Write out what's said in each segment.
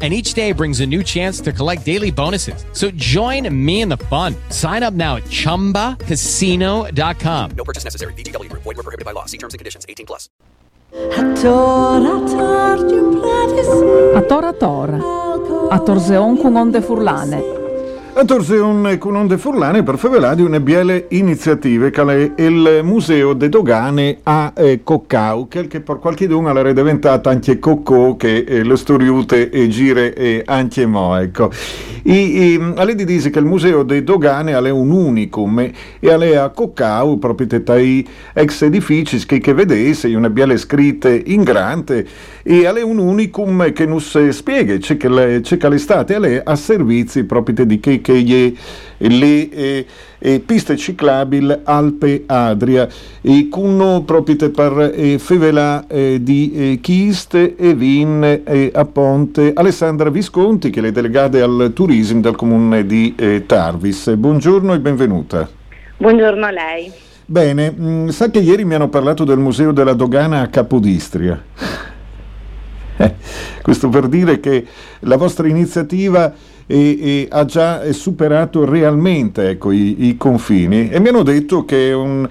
And each day brings a new chance to collect daily bonuses. So join me in the fun. Sign up now at chumbacasino.com. No purchase necessary. VGW Group. Void were prohibited by law. See terms and conditions. 18 plus. A tora tora, a torseon con onde furlane. A Torseon con onde furlane per favelare una biele iniziative che è il Museo de Dogane a eh, Coccau, che, per qualche donna era diventata anche Coccò, che eh, lo storiute e gire e anche mo, ecco. I, i, alle di dice che il Museo de Dogane è un unicum e è a Coccau, proprio i ex edifici che, che vedesse, una biele scritte in grande, e è un unicum che non si spiega, c'è che, le, c'è che l'estate è a servizi proprio di che che gli, le eh, eh, piste ciclabili Alpe Adria e con proprio per eh, fevela eh, di Chiste e Vin a Ponte Alessandra Visconti che è delegata al turismo del comune di Tarvis. Buongiorno e benvenuta. Buongiorno a lei. Bene, mh, sa che ieri mi hanno parlato del Museo della Dogana a Capodistria. Questo per dire che la vostra iniziativa e, e ha già superato realmente ecco, i, i, confini e mi hanno detto che è, un,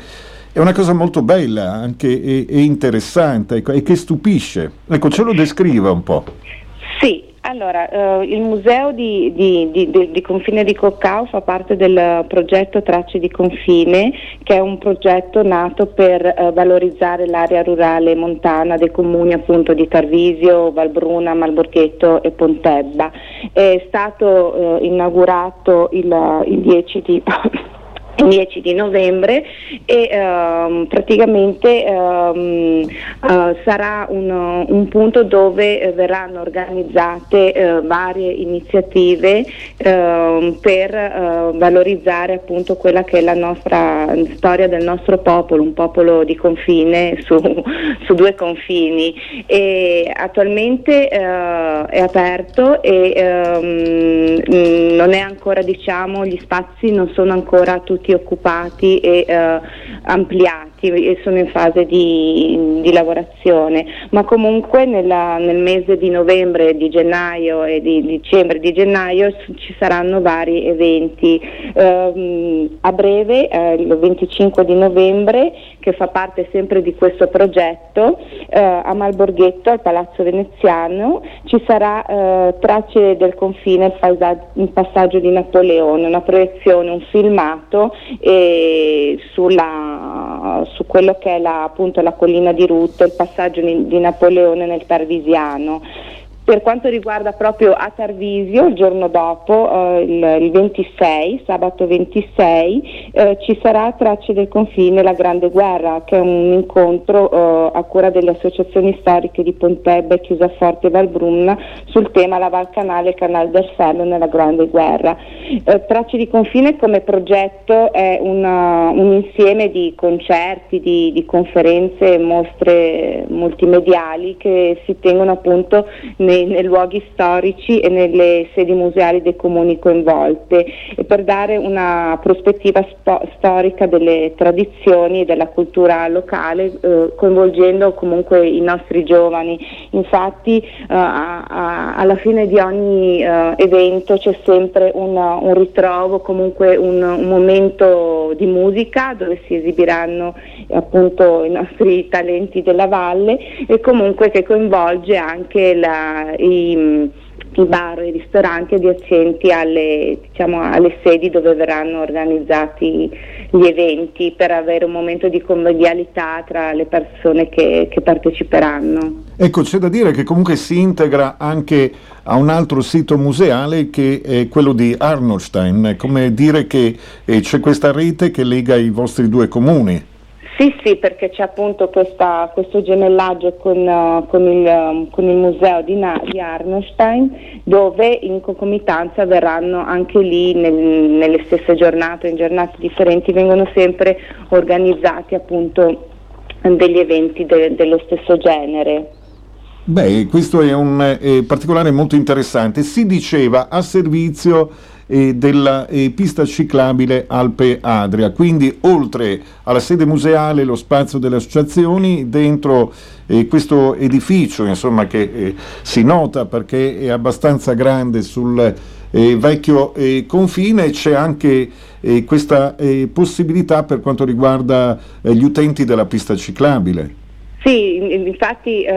è una cosa molto bella anche e, e interessante ecco, e che stupisce. Ecco, ce lo descriva un po'. Sì, allora, eh, il museo di, di, di, di, confine di Coccao fa parte del progetto Tracce di confine, che è un progetto nato per eh, valorizzare l'area rurale montana dei comuni appunto di Tarvisio, Valbruna, Malborghetto e Pontebba. È stato eh, inaugurato il, il 10 di 10 di novembre e ehm, praticamente ehm, uh, sarà un, un, punto dove eh, verranno organizzate eh, varie iniziative ehm, per eh, valorizzare appunto quella che è la nostra storia del nostro popolo, un popolo di confine su, su due confini. E attualmente eh, è aperto e ehm, non è ancora diciamo gli spazi non sono ancora tutti occupati e eh, ampliati e sono in fase di, di lavorazione, ma comunque nella, nel mese di novembre, di gennaio e di dicembre di gennaio ci saranno vari eventi. Eh, a breve, eh, il 25 di novembre, che fa parte sempre di questo progetto, eh, a Malborghetto, al Palazzo Veneziano, ci sarà eh, Tracce del confine, il, passaggio di Napoleone, una proiezione, un filmato sulla, su quello che è la, appunto, la collina di Rutto, il passaggio di, di Napoleone nel Tarvisiano. Per quanto riguarda proprio a Tarvisio, il giorno dopo, eh, il, il, 26, sabato 26, eh, ci sarà Tracce del Confine, la Grande Guerra, che è un incontro eh, a cura delle associazioni storiche di Pontebbe, Chiusaforte e Valbrunna sul tema La Val Canale e Canal del Fello nella Grande Guerra. Eh, Tracce di Confine come progetto è una, un insieme di concerti, di, di conferenze mostre multimediali che si tengono appunto nei nei, luoghi storici e nelle sedi museali dei comuni coinvolte e per dare una prospettiva spo- storica delle tradizioni e della cultura locale eh, coinvolgendo comunque i nostri giovani. Infatti eh, a, a, alla fine di ogni eh, evento c'è sempre una, un ritrovo, comunque un, un momento di musica dove si esibiranno appunto i nostri talenti della valle e comunque che coinvolge anche la, i, i bar e i ristoranti adiacenti alle, diciamo, alle, sedi dove verranno organizzati gli eventi per avere un momento di convivialità tra le persone che, che parteciperanno. Ecco, c'è da dire che comunque si integra anche a un altro sito museale che è quello di Arnoldstein, come dire che eh, c'è questa rete che lega i vostri due comuni. Sì, sì, perché c'è appunto questa, questo gemellaggio con, uh, con, il, um, con, il, museo di, Na- di, Arnstein dove in concomitanza verranno anche lì nel, nelle stesse giornate, in giornate differenti, vengono sempre organizzati appunto degli eventi de- dello stesso genere. Beh, questo è un eh, particolare molto interessante. Si diceva a servizio eh, della eh, pista ciclabile Alpe Adria, quindi oltre alla sede museale, lo spazio delle associazioni, dentro eh, questo edificio insomma, che eh, si nota perché è abbastanza grande sul eh, vecchio confine, c'è anche questa possibilità per quanto riguarda gli utenti della pista ciclabile. Sì, infatti uh,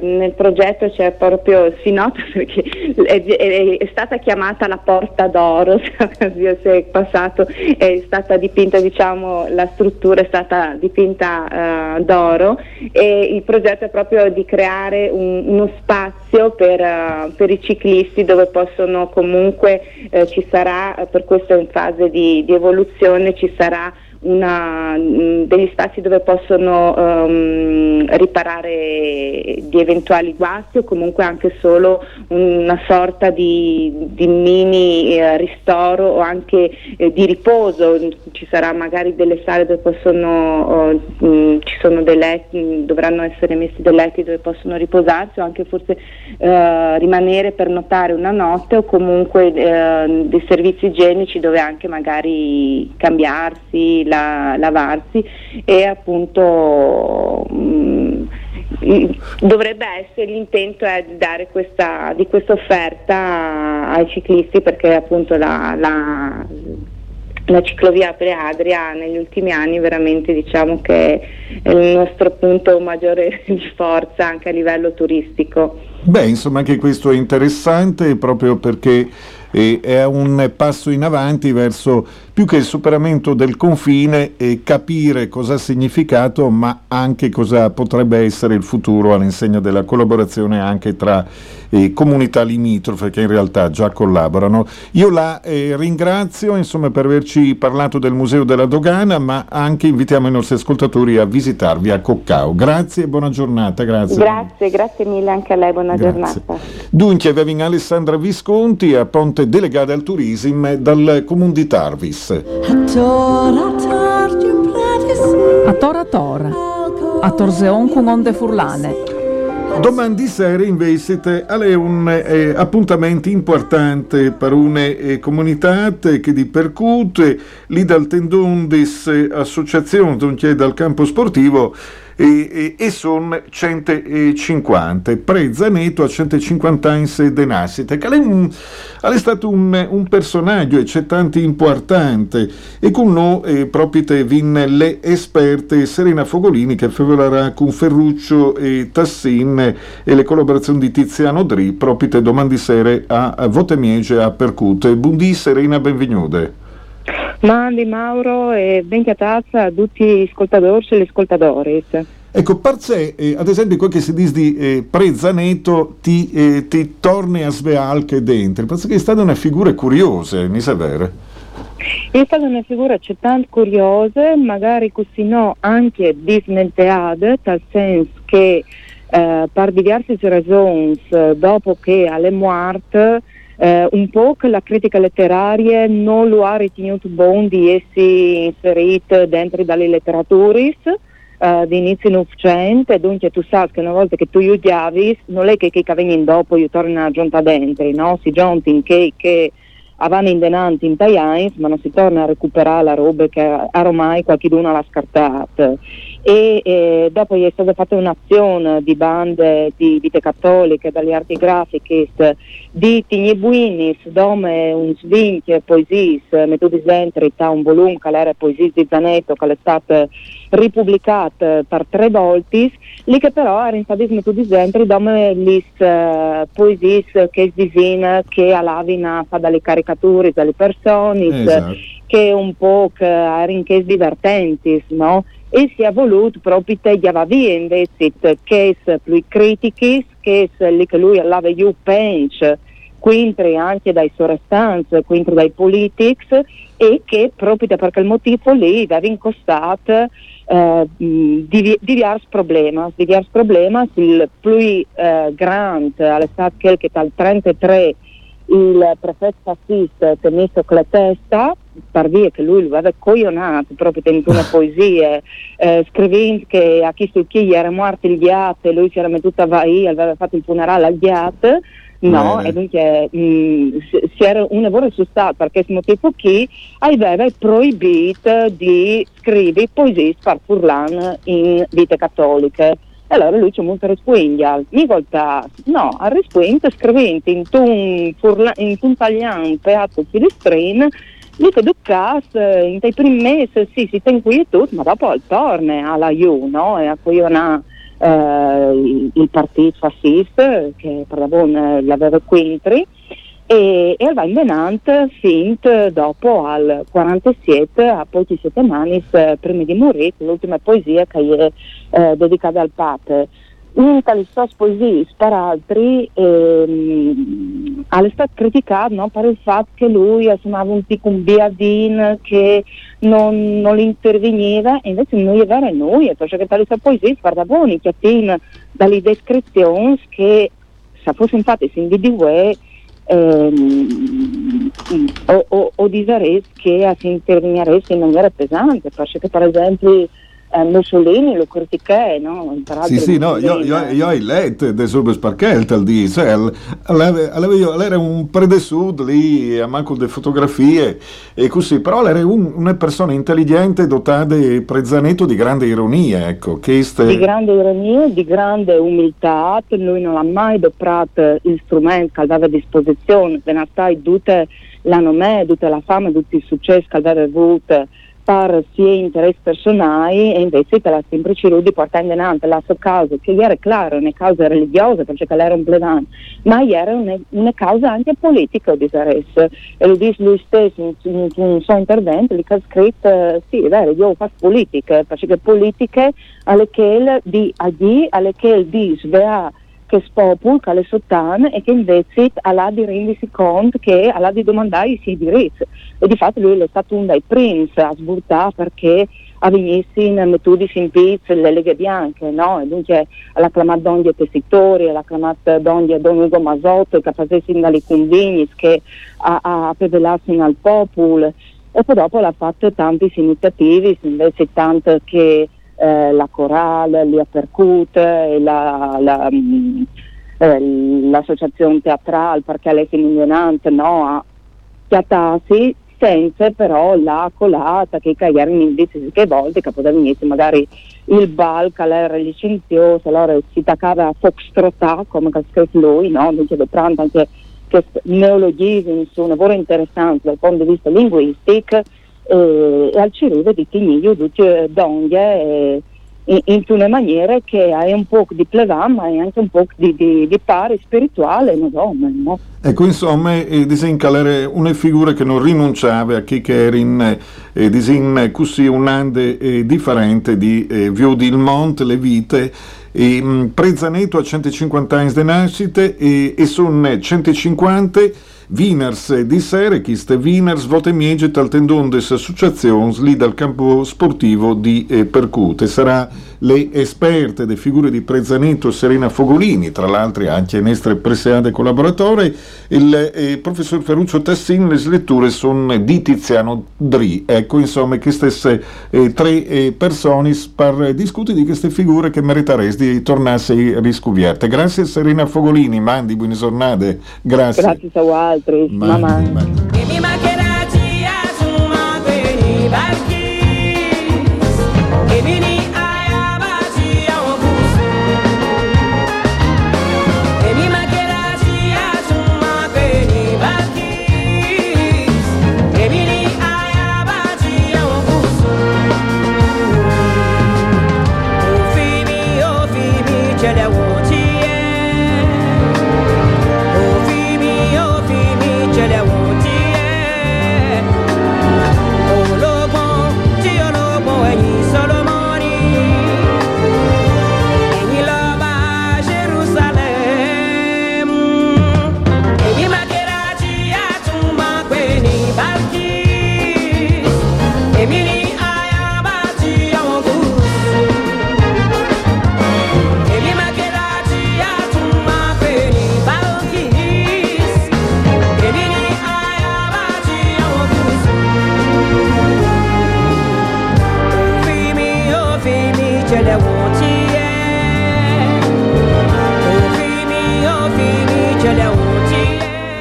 nel progetto c'è proprio, si nota perché è, è, è stata chiamata la porta d'oro, se è passato, è stata dipinta, diciamo, la struttura è stata dipinta uh, d'oro e il progetto è proprio di creare un, uno spazio per, uh, per, i ciclisti dove possono comunque, ci sarà, per questo in fase di, di evoluzione, ci sarà una, mm, degli spazi dove possono um, riparare di eventuali guasti o comunque anche solo una sorta di, di mini eh, ristoro o anche eh, di riposo. Ci sarà magari delle sale dove possono, oh, mh, mm, ci sono dei letti, dovranno essere messi dei letti dove possono riposarsi o anche forse eh, rimanere per notare una notte o comunque eh, dei servizi igienici dove anche magari cambiarsi, la, lavarsi e appunto mh, mm, dovrebbe essere l'intento è di dare questa, di questa offerta ai ciclisti perché appunto la, la, la ciclovia Preadria negli ultimi anni veramente diciamo che è il nostro punto maggiore di forza anche a livello turistico. Beh, insomma anche questo è interessante proprio perché eh, è un passo in avanti verso più che il superamento del confine e capire cosa ha significato, ma anche cosa potrebbe essere il futuro all'insegna della collaborazione anche tra eh, comunità limitrofe che in realtà già collaborano. Io la eh, ringrazio insomma, per averci parlato del Museo della Dogana, ma anche invitiamo i nostri ascoltatori a visitarvi a Coccao. Grazie e buona giornata. Grazie, grazie, grazie mille anche a lei, buona grazie. giornata. Dunque, aveva Alessandra Visconti, a Ponte delegata al turismo dal Comune di Tarvis. A Tora Tora, a Torseon con onde furlane. Domani sera invece è un eh, appuntamento importante per una eh, comunità che ripercuote lì dal tendon associazione dal campo sportivo e, e, e sono 150. Preza netto a 150 anni di nascita. Che è, stato un, un, personaggio eccetante importante e con noi eh, proprio vin le esperte Serena Fogolini che favorerà con Ferruccio e Tassin e le collaborazioni di Tiziano Dri proprio domani sera a, Votemiege a Percute. Buondì Serena, benvenuta. Mandi Mauro e a tazza a tutti gli ascoltatori e le ascoltatori. Ecco, per sé, eh, ad esempio, quel che si dice di eh, Prezzaneto ti, eh, ti torni a svealche dentro, penso che è stata una figura curiosa, mi sa vero? È stata una figura accettante, curiosa, magari così no, anche dismenteata, tal senso che eh, per diverse ragioni, dopo che alle morte eh, un po' che la critica letteraria non lo ha ritenuto buono di essere inserito dentro dalle letterature uh, di inizio Novecento dunque tu sai che una volta che tu odiavi non è che chi viene dopo io torno a giunta dentro no? si giunti in che, che avanti in denanti in Tajans ma non si torna a recuperare la roba che ormai qualcuno l'ha scartata e eh, dopo è stata fatta un'azione di bande di vite cattoliche dalle arti grafiche di Tignebuinis dove un svinche poesis metodi entri da un volume che era poesis di Zanetto che è stato ripubblicato per tre volte lì che però era in stati metodi entri dove le uh, poesis che si disegna che alavina fa dalle caricature dalle persone esatto. che un po' che erano divertenti no? E si è voluto proprio tagliare via invece che è più critiche, che è lì che lui aveva più penso, quindi anche dai sovrastanze, quindi dai politics e che proprio per quel motivo lì aveva incostato eh, diversi problemi, diversi problemi, il più eh, grande all'estate che dal 33 il prefetto fascista Temisto Cletesta per via che lui lo aveva coglionato proprio dentro una poesia, eh, scrivendo che a chi sul chi era morto il ghiate, lui si era mettuto a Vai, aveva fatto il funerale al ghiate, no, Bene. e dunque mh, si si era un lavoro su stato perché questo motivo chi aveva proibito di scrivere poesie per Furlan in vite cattoliche. E allora lui ci ha molto rispondere, mi volta, no, ha risposto scrivendo in un, furla, in un tagliano peato filistrin, lì che duccas, in dei primi mesi sì, si ten qui e tutto, ma dopo torna alla IU, no? E a cui una, eh, il, partito fascista, che buona l'aveva quintri, e, e va in venante fint dopo al 47 a pochi settimane eh, prima di morire l'ultima poesia che è eh, dedicata al Papa in tali poesie per altri ehm, è stato criticato no, per il fatto che lui sembrava un tipo un biadin che non, non interveniva e invece noi è vero noi perché tali sue poesie guarda buoni che attiene dalle descrizioni che se fosse infatti si individua ehm, o, o, o che si interveniresse in maniera pesante perché per esempio eh, Mussolini lo criticai no? Sì, sì, no, io, io, eh. io ho letto del suo sparchel di Sel, era un predesud lì, a manco di fotografie e così, però era un- una persona intelligente, dotata di prezzanetto di grande ironia, ecco, este- di grande ironia, di grande umiltà, lui non ha mai adoprato il strumento che aveva a disposizione, ve ne stai tutte la nome, tutta la fama, tutti i successi che aveva avuto per sia interessi personali e invece te l'ha sempre cercato di portare in avanti la sua causa, che era claro, una causa religiosa perché era un pledan, ma era una, una causa anche politica di interesse e lo dice lui stesso in, in- in un suo intervento, lì ha scritto, sì è vero, io faccio politica, perché politiche alle che di agì, alle che di svea che spopul, che le sottane e che invece ha di rendersi conto che ha di domandare i suoi diritti. E di fatto lui è stato uno dei primi a sburtare perché avvenisse in metodi in pizza le leghe bianche, no? E dunque ha chiamato donne tessitori, ha chiamato donne Don Ugo Masotto, che facesse dalle convegni, che ha, ha appellassi al popolo. E poi dopo l'ha fatto tanti iniziativi, invece tanto che eh, la Corale, li Percute, e la, la, mm, eh, l'associazione teatrale perché lei è milionante no, a piattarsi senza però la colata che erano indizi che volte che poteva venire magari il bal che era licenzioso allora si attaccava a foxtrotà come ha scritto lui no? quindi prende anche questo neologismo su un lavoro interessante dal punto di vista linguistico eh, e Cirive di Tigniglio tutte donne eh, in, in una maniera che hai un po' di plevan ma hai anche un po' di, di, di pari spirituale no? donna, no? Ecco, insomma, eh, disencalare una figura che non rinunciava a chi che era in, eh, disin, così un ande eh, differente di eh, Vio di Mont, le vite, e, mh, Prezzaneto a 150 anni di nascita e, e sono 150 Wieners di sere, chiste Wieners, vote miege tal tendon des associazions lì dal campo sportivo di eh, Percute. Sarà le esperte de figure di Prezzaneto Serena Fogolini, tra l'altro anche nostre presiade collaboratori, il eh, professor Ferruccio Tassin, le letture sono di Tiziano Dri. Ecco, insomma, queste eh, tre eh, persone per discutere di queste figure che meriteresti di tornarsi riscuvierte. Grazie Serena Fogolini, mandi, buone giornate. Grazie. grazie a altri Mandi, mamma mandi.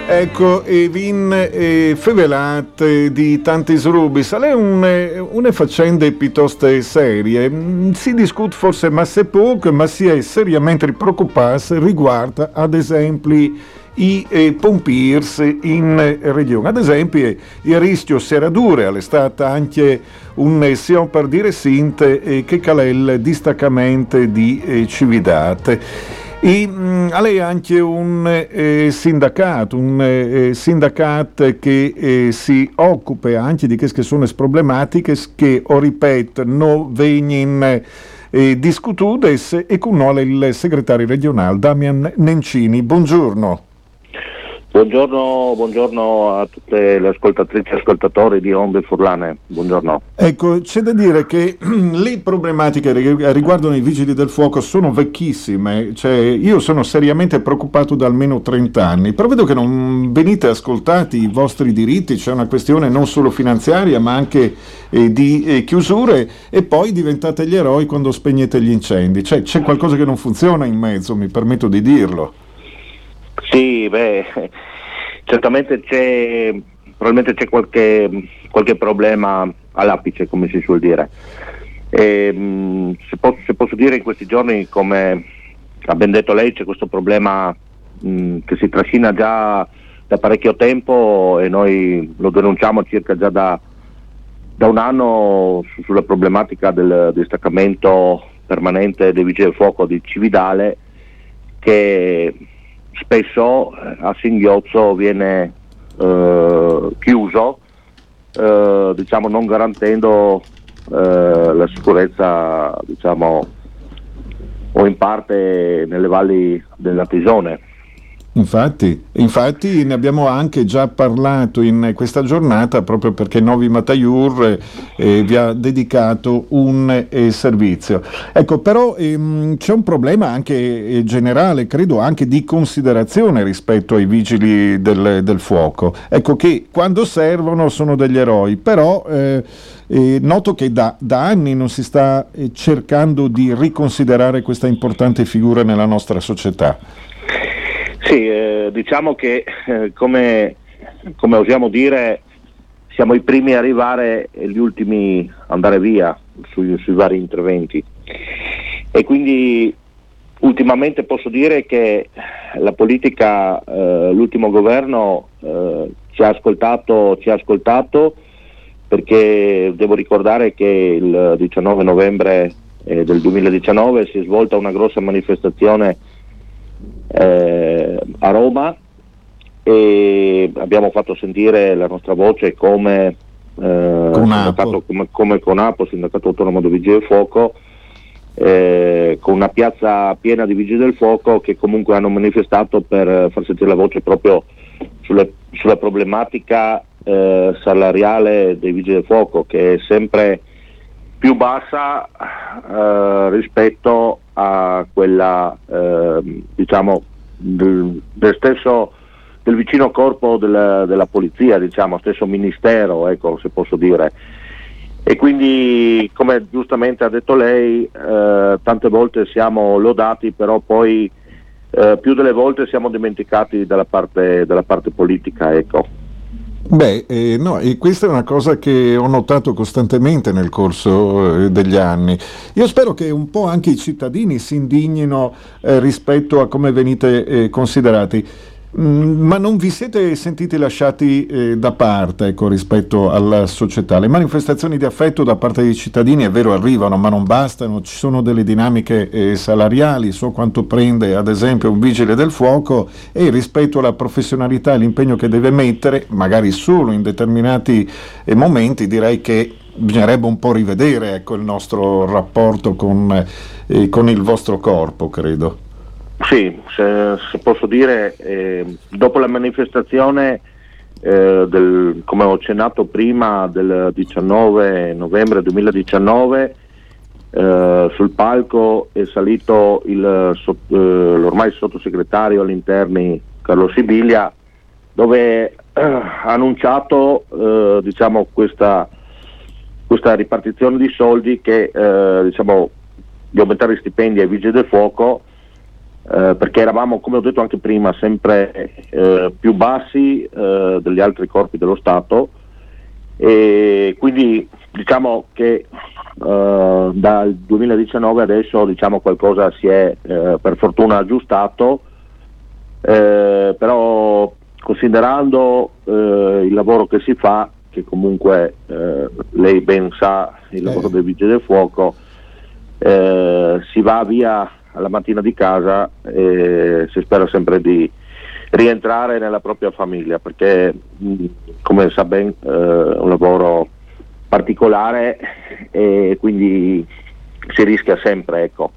Ecco, e vin e fevelate di tanti srubis, è un, una faccenda piuttosto serie. Mm, Si discute forse ma se poco, ma si è seriamente preoccupato riguardo ad esempio i eh, pompiers in eh, regione. Ad esempio, il rischio serradure è stato anche un eh, sion per dire sinte eh, che calel distaccamento di eh, cividate. E mh, a lei anche un eh, sindacato, un eh, sindacato che eh, si occupa anche di queste problematiche che, o ripeto, non vengono eh, discutute e con noi il segretario regionale Damian Nencini. Buongiorno. Buongiorno, buongiorno a tutte le ascoltatrici e ascoltatori di Onde Furlane, buongiorno. Ecco, c'è da dire che le problematiche rig- riguardano i vigili del fuoco sono vecchissime, cioè, io sono seriamente preoccupato da almeno 30 anni, però vedo che non venite ascoltati i vostri diritti, c'è una questione non solo finanziaria ma anche eh, di eh, chiusure e poi diventate gli eroi quando spegnete gli incendi, cioè c'è qualcosa che non funziona in mezzo, mi permetto di dirlo. Sì, beh, certamente c'è, probabilmente c'è qualche, qualche problema all'apice, come si suol dire. E, mh, se, posso, se posso dire in questi giorni, come ha ben detto lei, c'è questo problema mh, che si trascina già da parecchio tempo e noi lo denunciamo circa già da, da un anno su- sulla problematica del distaccamento permanente dei vigili del fuoco di Cividale che spesso eh, a singhiozzo viene eh, chiuso eh, diciamo non garantendo eh, la sicurezza diciamo o in parte nelle valli della Tisone Infatti, infatti ne abbiamo anche già parlato in questa giornata proprio perché Novi Mataiur eh, vi ha dedicato un eh, servizio. Ecco, però ehm, c'è un problema anche eh, generale, credo anche di considerazione rispetto ai vigili del, del fuoco. Ecco che quando servono sono degli eroi, però eh, noto che da, da anni non si sta eh, cercando di riconsiderare questa importante figura nella nostra società. Sì, eh, diciamo che eh, come, come osiamo dire siamo i primi a arrivare e gli ultimi a andare via sui, sui vari interventi. E quindi ultimamente posso dire che la politica, eh, l'ultimo governo eh, ci ha ascoltato, ci ha ascoltato perché devo ricordare che il 19 novembre eh, del 2019 si è svolta una grossa manifestazione eh, a Roma e abbiamo fatto sentire la nostra voce come, eh, sindacato, come, come Conapo, Sindacato Autonomo dei Vigili del Fuoco, eh, con una piazza piena di Vigili del Fuoco che comunque hanno manifestato per far sentire la voce proprio sulle- sulla problematica eh, salariale dei Vigili del Fuoco che è sempre più bassa eh, rispetto a quella eh, diciamo del, del stesso del vicino corpo della, della polizia, diciamo, stesso ministero, ecco, se posso dire. E quindi, come giustamente ha detto lei, eh, tante volte siamo lodati, però poi eh, più delle volte siamo dimenticati dalla parte, dalla parte politica, ecco. Beh, eh, no, e questa è una cosa che ho notato costantemente nel corso eh, degli anni. Io spero che un po' anche i cittadini si indignino eh, rispetto a come venite eh, considerati. Mm, ma non vi siete sentiti lasciati eh, da parte ecco, rispetto alla società? Le manifestazioni di affetto da parte dei cittadini è vero arrivano, ma non bastano, ci sono delle dinamiche eh, salariali, so quanto prende ad esempio un vigile del fuoco e rispetto alla professionalità e l'impegno che deve mettere, magari solo in determinati eh, momenti, direi che bisognerebbe un po' rivedere ecco, il nostro rapporto con, eh, con il vostro corpo, credo. Sì, se, se posso dire, eh, dopo la manifestazione, eh, del, come ho accennato prima, del 19 novembre 2019, eh, sul palco è salito il, so- eh, l'ormai sottosegretario all'interni Carlo Sibiglia, dove ha annunciato eh, diciamo, questa, questa ripartizione di soldi che eh, diciamo, di aumentare gli stipendi ai vigili del fuoco eh, perché eravamo, come ho detto anche prima, sempre eh, più bassi eh, degli altri corpi dello Stato. E quindi diciamo che eh, dal 2019 adesso diciamo, qualcosa si è eh, per fortuna aggiustato, eh, però considerando eh, il lavoro che si fa, che comunque eh, lei ben sa, il lavoro dei vigili del fuoco, eh, si va via alla mattina di casa e si spera sempre di rientrare nella propria famiglia perché mh, come sa ben eh, è un lavoro particolare e quindi si rischia sempre ecco.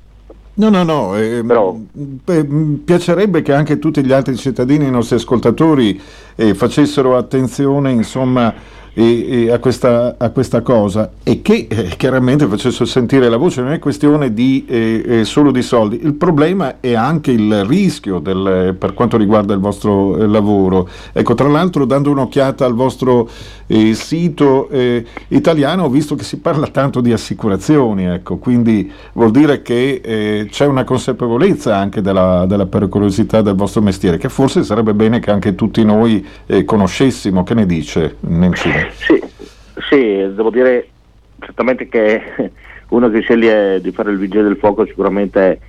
No, no, no, eh, beh, mi piacerebbe che anche tutti gli altri cittadini, i nostri ascoltatori, eh, facessero attenzione, insomma, e- e a, questa, a questa cosa e che eh, chiaramente facessero sentire la voce, non è questione di, eh, eh, solo di soldi, il problema è anche il rischio del- per quanto riguarda il vostro eh, lavoro. Ecco, tra l'altro dando un'occhiata al vostro eh, sito italiano ho visto che si parla tanto di assicurazioni, ecco, quindi vuol dire che c'è una consapevolezza anche della, della pericolosità del vostro mestiere, che forse sarebbe bene che anche tutti noi eh, conoscessimo. Che ne dice Nencini? Sì, sì, devo dire certamente che uno che sceglie di fare il vigile del fuoco sicuramente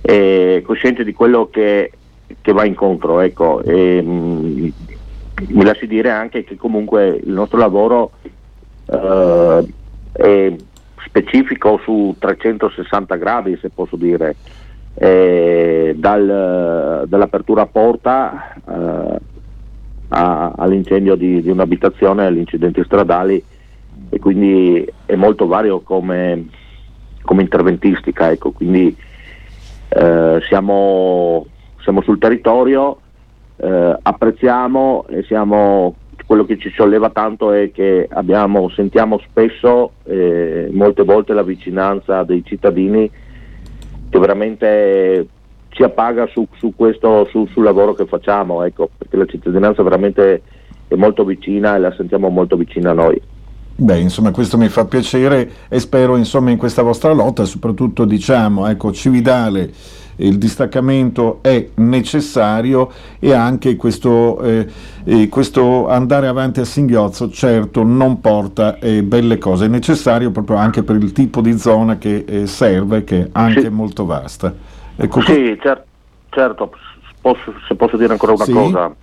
è cosciente di quello che, che va incontro, ecco. E, mh, mi lasci dire anche che comunque il nostro lavoro eh, è specifico su 360 gradi, se posso dire, eh, dal- dall'apertura a porta eh, a- all'incendio di, di un'abitazione, agli incidenti stradali e quindi è molto vario come, come interventistica, ecco, quindi eh, siamo, siamo sul territorio, eh, apprezziamo e siamo, quello che ci solleva tanto è che abbiamo, sentiamo spesso, eh, molte volte la vicinanza dei cittadini che veramente ci appaga su, su questo, su- sul lavoro che facciamo, ecco, perché la cittadinanza veramente è molto vicina e la sentiamo molto vicina a noi. Beh, insomma, questo mi fa piacere e spero, insomma, in questa vostra lotta, soprattutto, diciamo, ecco, Cividale, il distaccamento è necessario e anche questo, eh, eh, questo andare avanti a singhiozzo, certo, non porta eh, belle cose. È necessario proprio anche per il tipo di zona che eh, serve, che è anche Sì. molto vasta. Ecco, Sì, cer- certo, posso- se posso dire ancora una Sì. cosa.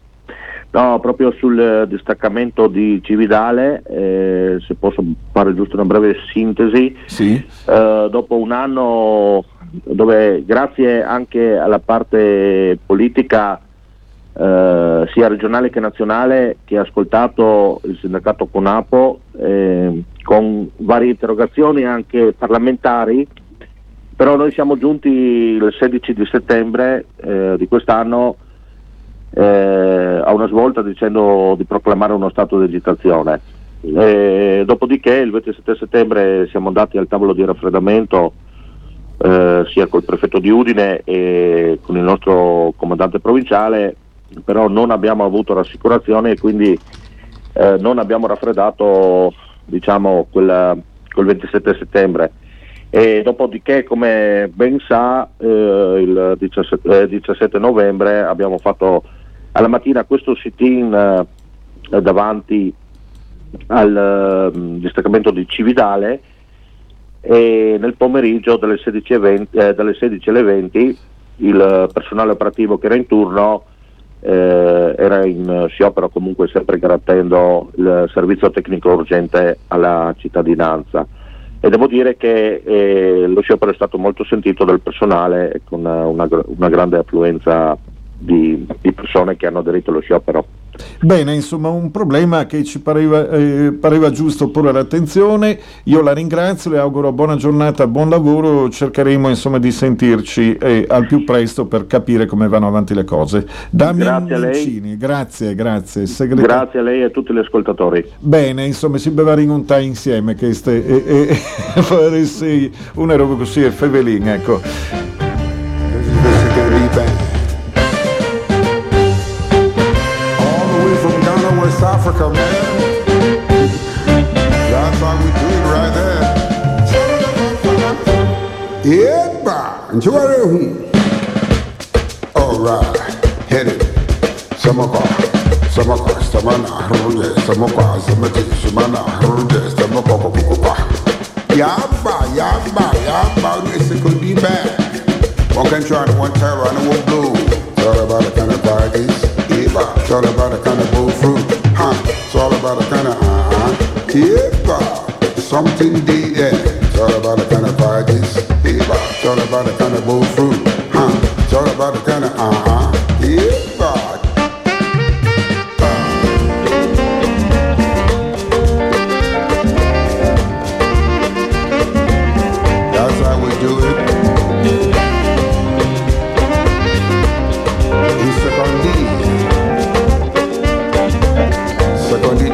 No, proprio sul distaccamento di Cividale, eh, se posso fare giusto una breve sintesi, Sì. eh, dopo un anno dove grazie anche alla parte politica eh, sia regionale che nazionale che ha ascoltato il sindacato Conapo eh, con varie interrogazioni anche parlamentari però noi siamo giunti il 16 di settembre eh, di quest'anno eh, a una svolta dicendo di proclamare uno stato di agitazione. Eh, dopodiché il 27 settembre siamo andati al tavolo di raffreddamento eh, sia col prefetto di Udine e con il nostro comandante provinciale, però non abbiamo avuto rassicurazione e quindi eh, non abbiamo raffreddato diciamo quella, quel 27 settembre e dopodiché come ben sa eh, il 17, eh, 17 novembre abbiamo fatto alla mattina questo sit-in eh, davanti al eh, distaccamento di Cividale e nel pomeriggio dalle 16.20 eh, dalle 16 alle 20 il personale operativo che era in turno eh, era in sciopero comunque sempre garantendo il servizio tecnico urgente alla cittadinanza e devo dire che eh, lo sciopero è stato molto sentito dal personale con una, una una grande affluenza di, di persone che hanno aderito allo sciopero. Bene, insomma, un problema che ci pareva, eh, pareva giusto porre l'attenzione. Io la ringrazio, le auguro buona giornata, buon lavoro. Cercheremo insomma di sentirci eh, al più presto per capire come vanno avanti le cose. Damian Grazie a lei. Grazie, grazie. segretario- Grazie a lei e a tutti gli ascoltatori. Bene, insomma, si beva ringuntare insieme che ste, e, e, fare sì, una roba così è fevelin, ecco. Stiamo qua,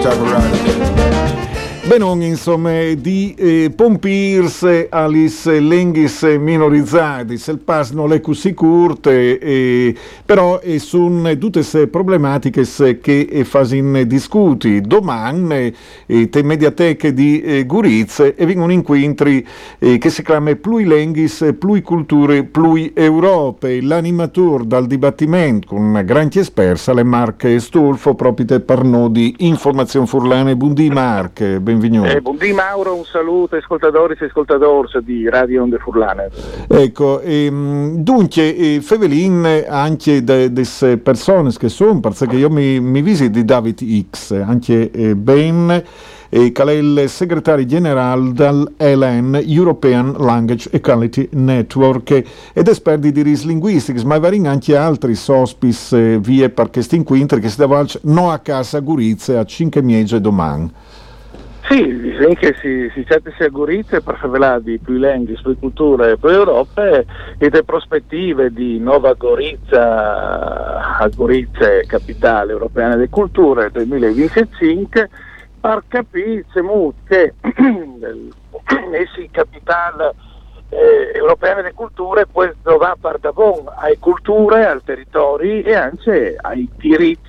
type of rider. Benon, insomma, di eh, Pompirs alis lenghis minorizzadis, il pas non è così curte, eh, però eh, sono tutte queste problematiche che eh, fasin discuti. Domani eh, te mediateche di eh, Gurizze e vengono incontri eh, che si chiama Plui Lenghis, Plui Culture, Plui Europe. L'animatore dal dibattimento con una grande esperta, le Marche Stulfo, proprio per noi di Informazione Furlane Bundi Marche. Benvenuto. Eh, buondì Mauro, un saluto ascoltatori e ascoltatori di Radio Onde Furlane. Ecco, ehm, dunque, eh, Fevelin anche delle persone che sono, perché io mi, mi visito di David X, anche eh, Ben, eh, che è il segretario generale dell'ELN, European Language Equality Network, ed esperti di RIS Linguistics, ma vari anche altri sospis eh, vie per questi incontri che si devono no a casa a Gurizia a 5 miege domani. Sì, direi che si, si certi si agorizze per favelare di più lingue, più culture e più Europe e le prospettive di Nova Gorizia, Gorizia capitale europea delle culture 2025 per capire che essi capitale eh, europea delle culture poi va per davon alle culture, ai territori e anche ai diritti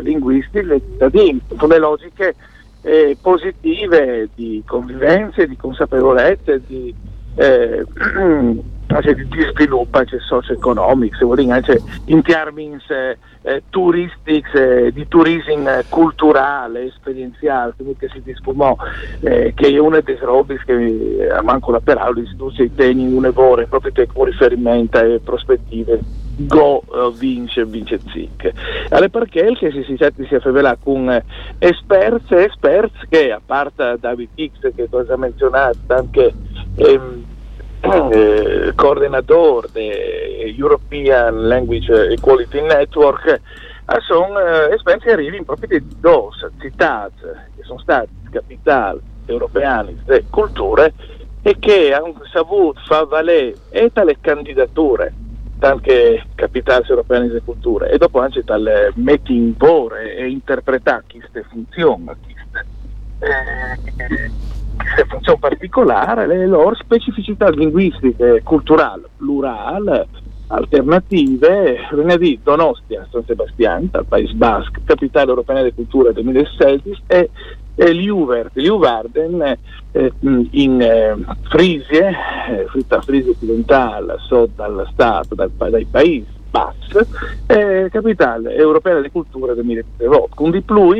linguistici dei cittadini, con le logiche eh, positive di convivenza, di consapevolezza, di, eh, anche di, di sviluppo anche socio-economico, se vuoi anche in termini eh, eh, turistici, eh, di turismo culturale, esperienziale, che si discumò, eh, che è una delle robe che eh, manco la peraltro istituzioni teni un evore proprio con riferimento alle prospettive go uh, vince vince zic alle perché che si si si affevela con eh, esperti e esperti che a parte David X che cosa ha menzionato anche ehm, eh, coordinatore de European Language Equality Network eh, sono eh, esperti che arrivano proprio di due città che sono stati capitali europee di culture e che hanno saputo far valere e tale candidature anche capitali europee di culture e dopo anche tale metti in vore e interpretare queste funzioni queste, eh, funzioni particolari le loro specificità linguistiche culturali plurali alternative venerdì Donostia San Sebastian dal Paese Basque capitale europea delle culture 2016 e e Liuvert, Liuvarden eh, in eh, Frisie, eh, Frisia occidentale, sotto dal Stato, dal, dai paesi Basque, eh, capitale europea delle culture 2018. Con di più,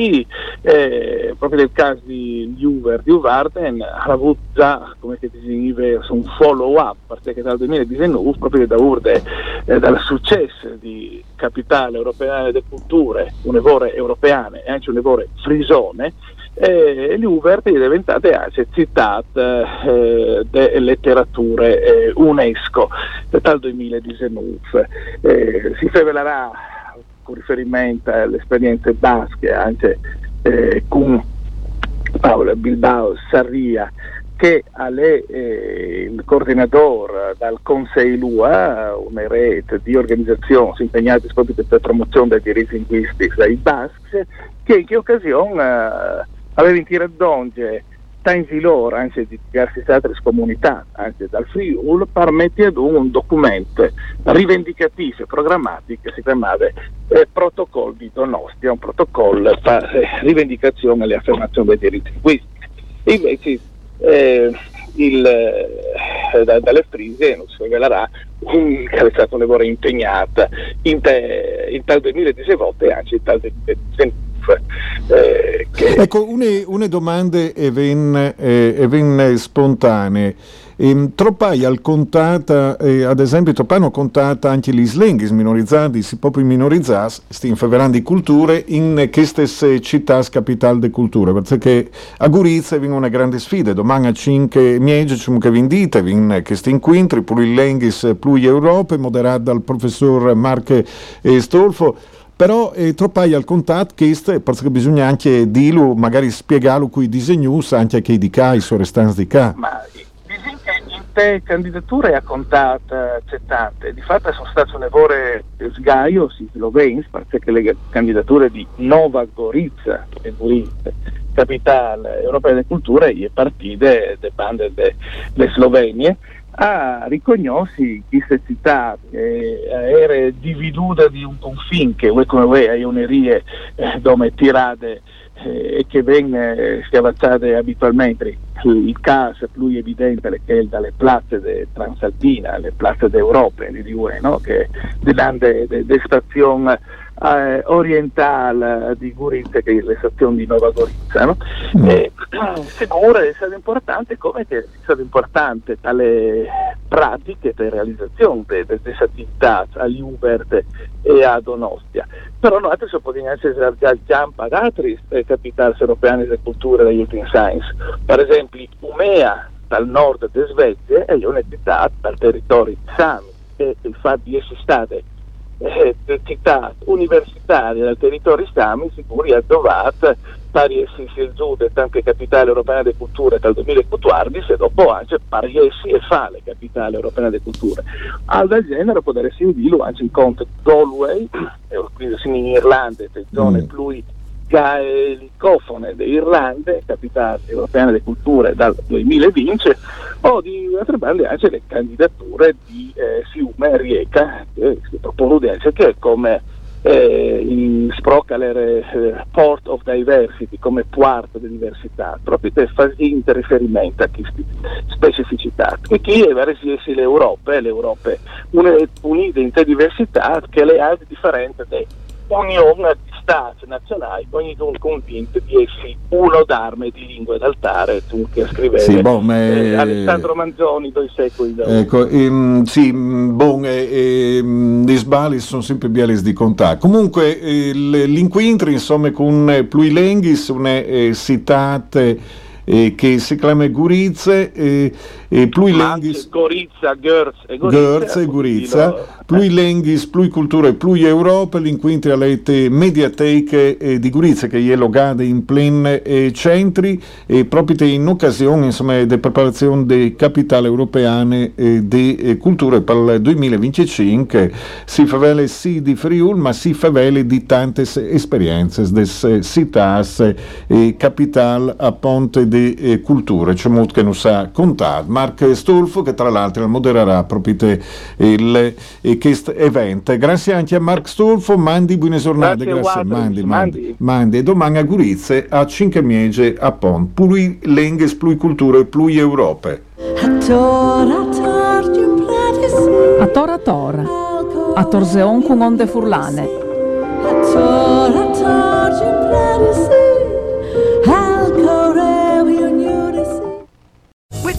eh, proprio nel caso di Liuvert, Liuvarden ha avuto già, come si dice, un follow up, perché dal 2019, proprio da urde, eh, dal successo di capitale europea delle culture, un'evore europeane e anche un'evore frisone, e l'Uvert è diventata anche città eh, delle letterature eh, UNESCO dal 2019. Eh, si rivelerà con riferimento alle esperienze basche anche eh, con Paolo Bilbao Sarria che è eh, il coordinatore dal Consiglio LUA, una rete di organizzazioni impegnate proprio per la promozione dei diritti linguistici dai baschi, che in che occasione eh, aveva in tiradonge tanti loro, anche di diverse altre comunità, anche dal Friul, permette ad un documento rivendicativo e programmatico che si chiamava eh, Protocollo di Donostia, un protocollo per eh, rivendicazione e affermazione dei diritti linguistici. Invece, eh, il, eh, da, dalle Frisi non si rivelerà un, che è stata un lavoro impegnata in, te, in tal 2018 e anche in tal 2019. Eh, che Ecco, une, une domande e ven, eh, e ven spontanee. Ehm, troppai al contata, eh, ad esempio, troppano contata anche gli slenghis minorizzati, si proprio minorizzati, sti infaverando di culture in queste città capitali di culture, perché a Gurizia viene una grande sfida, domani a 5 miegi ci che vindite, vin questi incontri, pure il lenghis, più Europa, moderato dal professor Marche eh, Stolfo, però è troppai al contatto est, perché bisogna anche dirlo, magari spiegarlo qui disegnus, anche a chi di ca, i suoi restanti di ca. Ma disin che in te candidature a contatto c'è tante, di fatto sono state un lavoro sgaio, si lo vens, perché le candidature di Nova Gorizia e Gorizia, capitale europea delle culture, e partite de bande delle Slovenie, a riconosci queste città eh, era dividuta di un confine che voi come voi hai unerie eh, dove tirate eh, e che vengono schiavazzate abitualmente il caso più evidente è dalle piazze de Transalpina, le piazze d'Europa di UE, no? che delante de, stazione eh, orientale di Gorizia che è la stazione di Nova Gorizia no? Mm. e, sicuro è stato importante come che è stato importante tale pratiche per realizzazione di queste attività a Liubert e a Donostia però noi si possono essere già pagati le capitali europee delle culture degli ultimi science per esempio Umea dal nord di Svezia è una città dal territorio di Sami e il fatto di essere state eh, città universitarie dal territorio Sami sicuri ha trovato pari essi il Giude anche capitale europea delle culture dal 2014 e dopo anche pari essi e fa le capitali europee delle culture al del genere poter essere in vilo anche in conto Galway eh, quindi in Irlanda zone Mm. più gaelicofone dell'Irlanda, capitale europea delle culture dal 2020, o di altre bande anche le candidature di eh, Fiume e Rieca, propone anche che come eh, in Sprocaler eh, Port of Diversity, come porto di diversità, proprio per fare riferimento a queste specificità. E chi è verso l'Europa, l'Europa une- unita in diversità che le ha differenti da ognuno di stati nazionali, ognuno convinto di essi uno d'arme di lingue d'altare, tu che scriveva Sì, ma- eh, Alessandro Manzoni due secoli dopo. Ecco, ehm, sì, bon, eh, ehm, gli sbagli sono sempre biali di contatto. Comunque, eh, l- l'incontro, insomma, con eh, Plui Lenghis, una eh, citate eh, che si chiama Gurizia, eh, e Plui Ma Lenghis... Gorizia, Görz e Gorizia. E Gurizia, plui lenghis, plui culture, plui Europa, l'inquintri all'ete mediateche eh, di Gurizia che è logade in plen eh, centri e proprio in occasione insomma di preparazione delle capitali europeane eh, di eh, culture per il 2025 si favele sì di Friul ma si favele di tante esperienze des citas e capital a ponte di eh, culture. C'è molto che non sa contare Mark Stolfo che tra l'altro modererà proprio il eh, questo evento. Grazie anche a Mark Stolfo mandi buone giornate Grazie, grazie, mandi, mandi. mandi. mandi. E domani a Gurizia a 5 miege a Pont. Plui lenghes plui culture plui Europe. A tora tora. A torzeon con onde furlane.